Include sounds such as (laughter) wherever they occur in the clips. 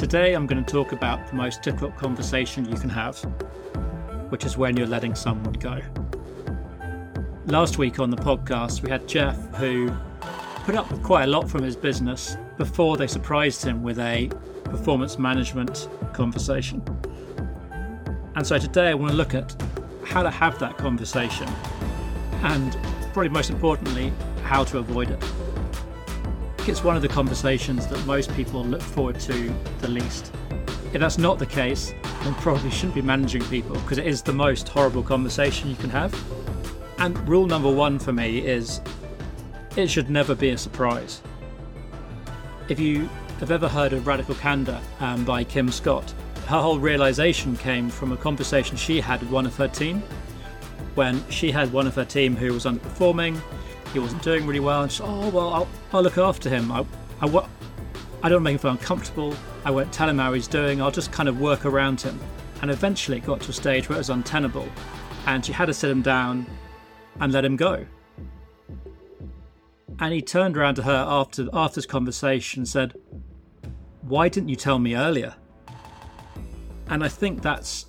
Today, I'm going to talk about the most difficult conversation you can have, which is when you're letting someone go. Last week on the podcast, we had Jeff who put up with quite a lot from his business before they surprised him with a performance management conversation. And so today, I want to look at how to have that conversation and, probably most importantly, how to avoid it it's one of the conversations that most people look forward to the least. If that's not the case, then probably shouldn't be managing people because it is the most horrible conversation you can have. And rule number one for me is it should never be a surprise. If you have ever heard of Radical Candor um, by Kim Scott, her whole realization came from a conversation she had with one of her team when she had one of her team who was underperforming he wasn't doing really well. And she said, oh, well, I'll, I'll look after him. I, I, I don't make him feel uncomfortable. I won't tell him how he's doing. I'll just kind of work around him. And eventually it got to a stage where it was untenable. And she had to sit him down and let him go. And he turned around to her after, after this conversation and said, Why didn't you tell me earlier? And I think that's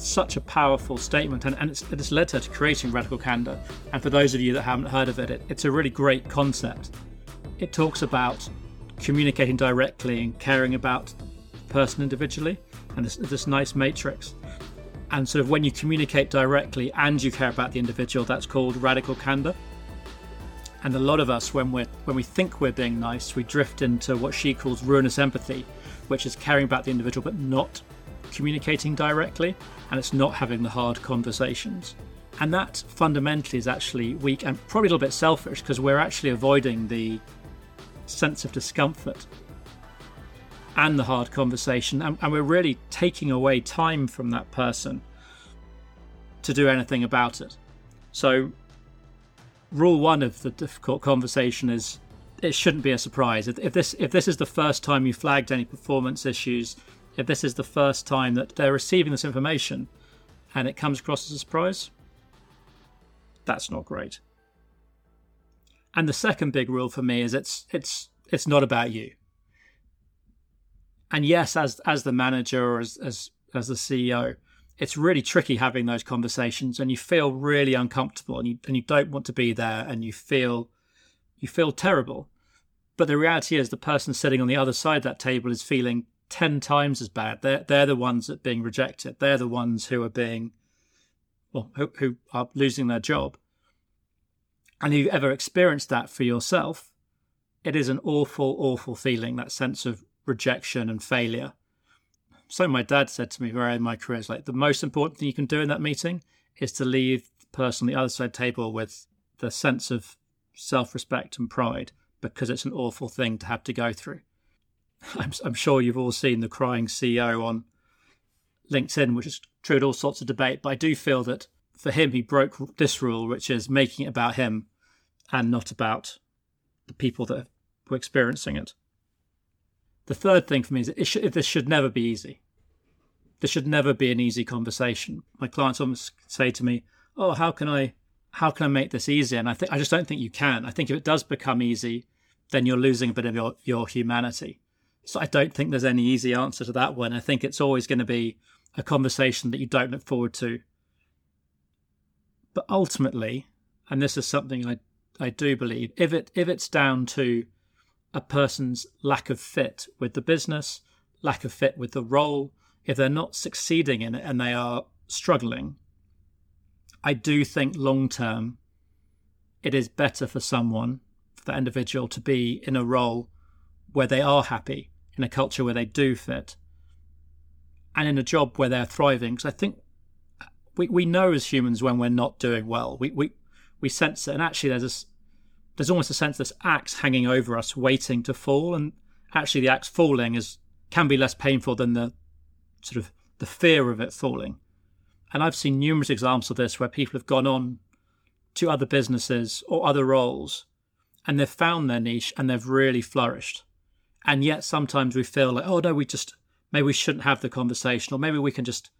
such a powerful statement, and, and it's, it's led her to creating Radical Candor. And for those of you that haven't heard of it, it, it's a really great concept. It talks about communicating directly and caring about the person individually, and this, this nice matrix. And sort of when you communicate directly and you care about the individual, that's called radical candor. And a lot of us, when we when we think we're being nice, we drift into what she calls ruinous empathy, which is caring about the individual but not communicating directly and it's not having the hard conversations. And that fundamentally is actually weak and probably a little bit selfish because we're actually avoiding the sense of discomfort and the hard conversation, and, and, we're really taking away time from that person to do anything about it. So, rule one of the difficult conversation is it shouldn't be a surprise. If, if this if this is the first time you flagged any performance issues, if this is the first time that they're receiving this information and it comes across as a surprise, that's not great. And the second big rule for me is it's it's it's not about you. And yes, as as the manager or as as, as the CEO, it's really tricky having those conversations and you feel really uncomfortable and you and you don't want to be there and you feel you feel terrible. But the reality is the person sitting on the other side of that table is feeling 10 times as bad. They're, they're the ones that are being rejected. They're the ones who are being, well, who, who are losing their job. And if you've ever experienced that for yourself, it is an awful, awful feeling, that sense of rejection and failure. So my dad said to me very in my career, like the most important thing you can do in that meeting is to leave the person on the other side the table with the sense of self-respect and pride because it's an awful thing to have to go through. (laughs) I'm, I'm sure you've all seen the crying CEO on LinkedIn, which has triggered all sorts of debate. But I do feel that for him, he broke this rule, which is making it about him and not about the people that were experiencing it. The third thing for me is that should, this should never be easy. This should never be an easy conversation. My clients almost say to me, "Oh, how can I, how can I make this easier?" And I think I just don't think you can. I think if it does become easy, then you're losing a bit of your, your humanity. So I don't think there's any easy answer to that one. I think it's always going to be a conversation that you don't look forward to. But ultimately, and this is something I I do believe, if it if it's down to a person's lack of fit with the business, lack of fit with the role, if they're not succeeding in it and they are struggling, I do think long term it is better for someone, for that individual, to be in a role where they are happy, in a culture where they do fit, and in a job where they're thriving. Because I think we, we know as humans when we're not doing well. We, we, we sense it. And actually, there's this, there's almost a sense this axe hanging over us, waiting to fall. And actually, the axe falling is can be less painful than the sort of the fear of it falling. And I've seen numerous examples of this where people have gone on to other businesses or other roles and they've found their niche and they've really flourished. And yet sometimes we feel like, oh no, we just maybe we shouldn't have the conversation, or maybe we can just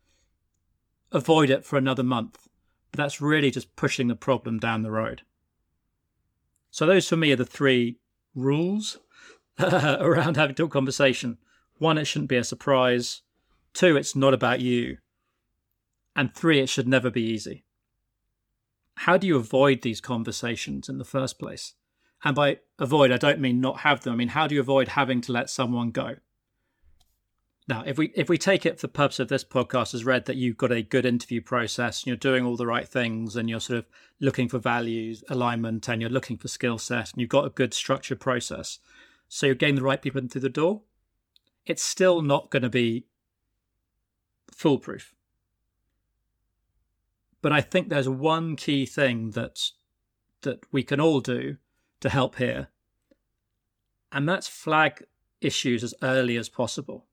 avoid it for another month. But that's really just pushing the problem down the road. So those for me are the three rules (laughs) around having a conversation. one, it shouldn't be a surprise. Two, it's not about you. And three, it should never be easy. How do you avoid these conversations in the first place? And by avoid, I don't mean not have them. I mean, how do you avoid having to let someone go? Now, if we if we take it for the purpose of this podcast as read that you've got a good interview process and you're doing all the right things and you're sort of looking for values, alignment, and you're looking for skill set and you've got a good structured process, so you're getting the right people in through the door, it's still not going to be foolproof. But I think there's one key thing that that we can all do to help here, and that's flag issues as early as possible.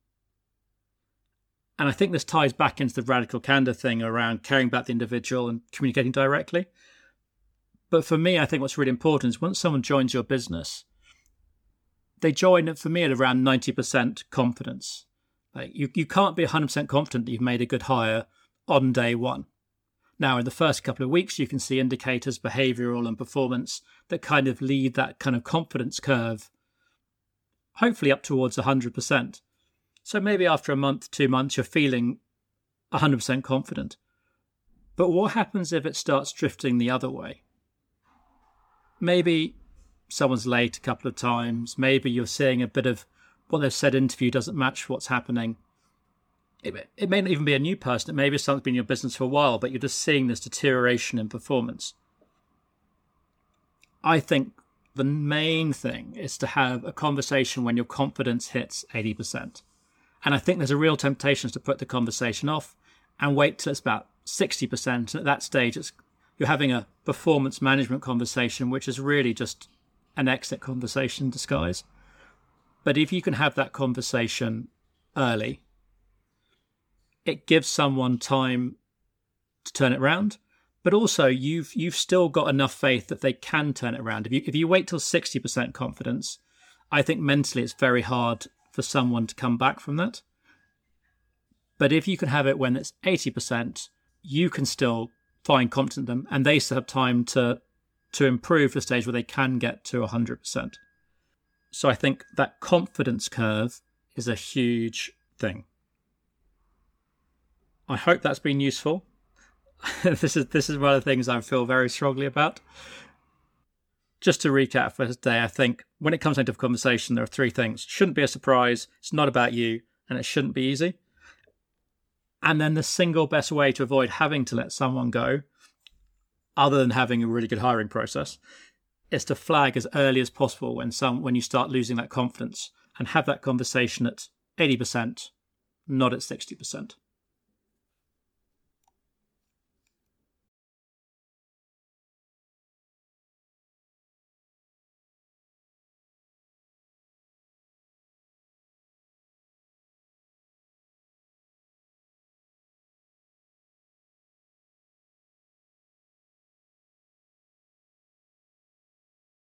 And I think this ties back into the radical candor thing around caring about the individual and communicating directly. But for me, I think what's really important is once someone joins your business, they join for me at around 90% confidence. Like you, you can't be 100% confident that you've made a good hire on day one. Now, in the first couple of weeks, you can see indicators, behavioral and performance that kind of lead that kind of confidence curve, hopefully up towards 100%. So maybe after a month, two months, you're feeling 100% confident. But what happens if it starts drifting the other way? Maybe someone's late a couple of times. Maybe you're seeing a bit of what they've said interview doesn't match what's happening. It, it may not even be a new person. It may be someone's been in your business for a while, but you're just seeing this deterioration in performance. I think the main thing is to have a conversation when your confidence hits 80%. And I think there's a real temptation to put the conversation off and wait till it's about 60%. And at that stage, it's, you're having a performance management conversation, which is really just an exit conversation disguise. But if you can have that conversation early, it gives someone time to turn it around. But also, you've you've still got enough faith that they can turn it around. If you if you wait till sixty percent confidence, I think mentally it's very hard for someone to come back from that. But if you can have it when it's 80%, you can still find confidence in them and they still have time to to improve the stage where they can get to 100%. So I think that confidence curve is a huge thing. I hope that's been useful. (laughs) this is this is one of the things I feel very strongly about just to recap for today, I think when it comes into conversation, there are three things. It shouldn't be a surprise, it's not about you, and it shouldn't be easy. And then the single best way to avoid having to let someone go, other than having a really good hiring process, is to flag as early as possible when some when you start losing that confidence and have that conversation at 80%, not at 60%.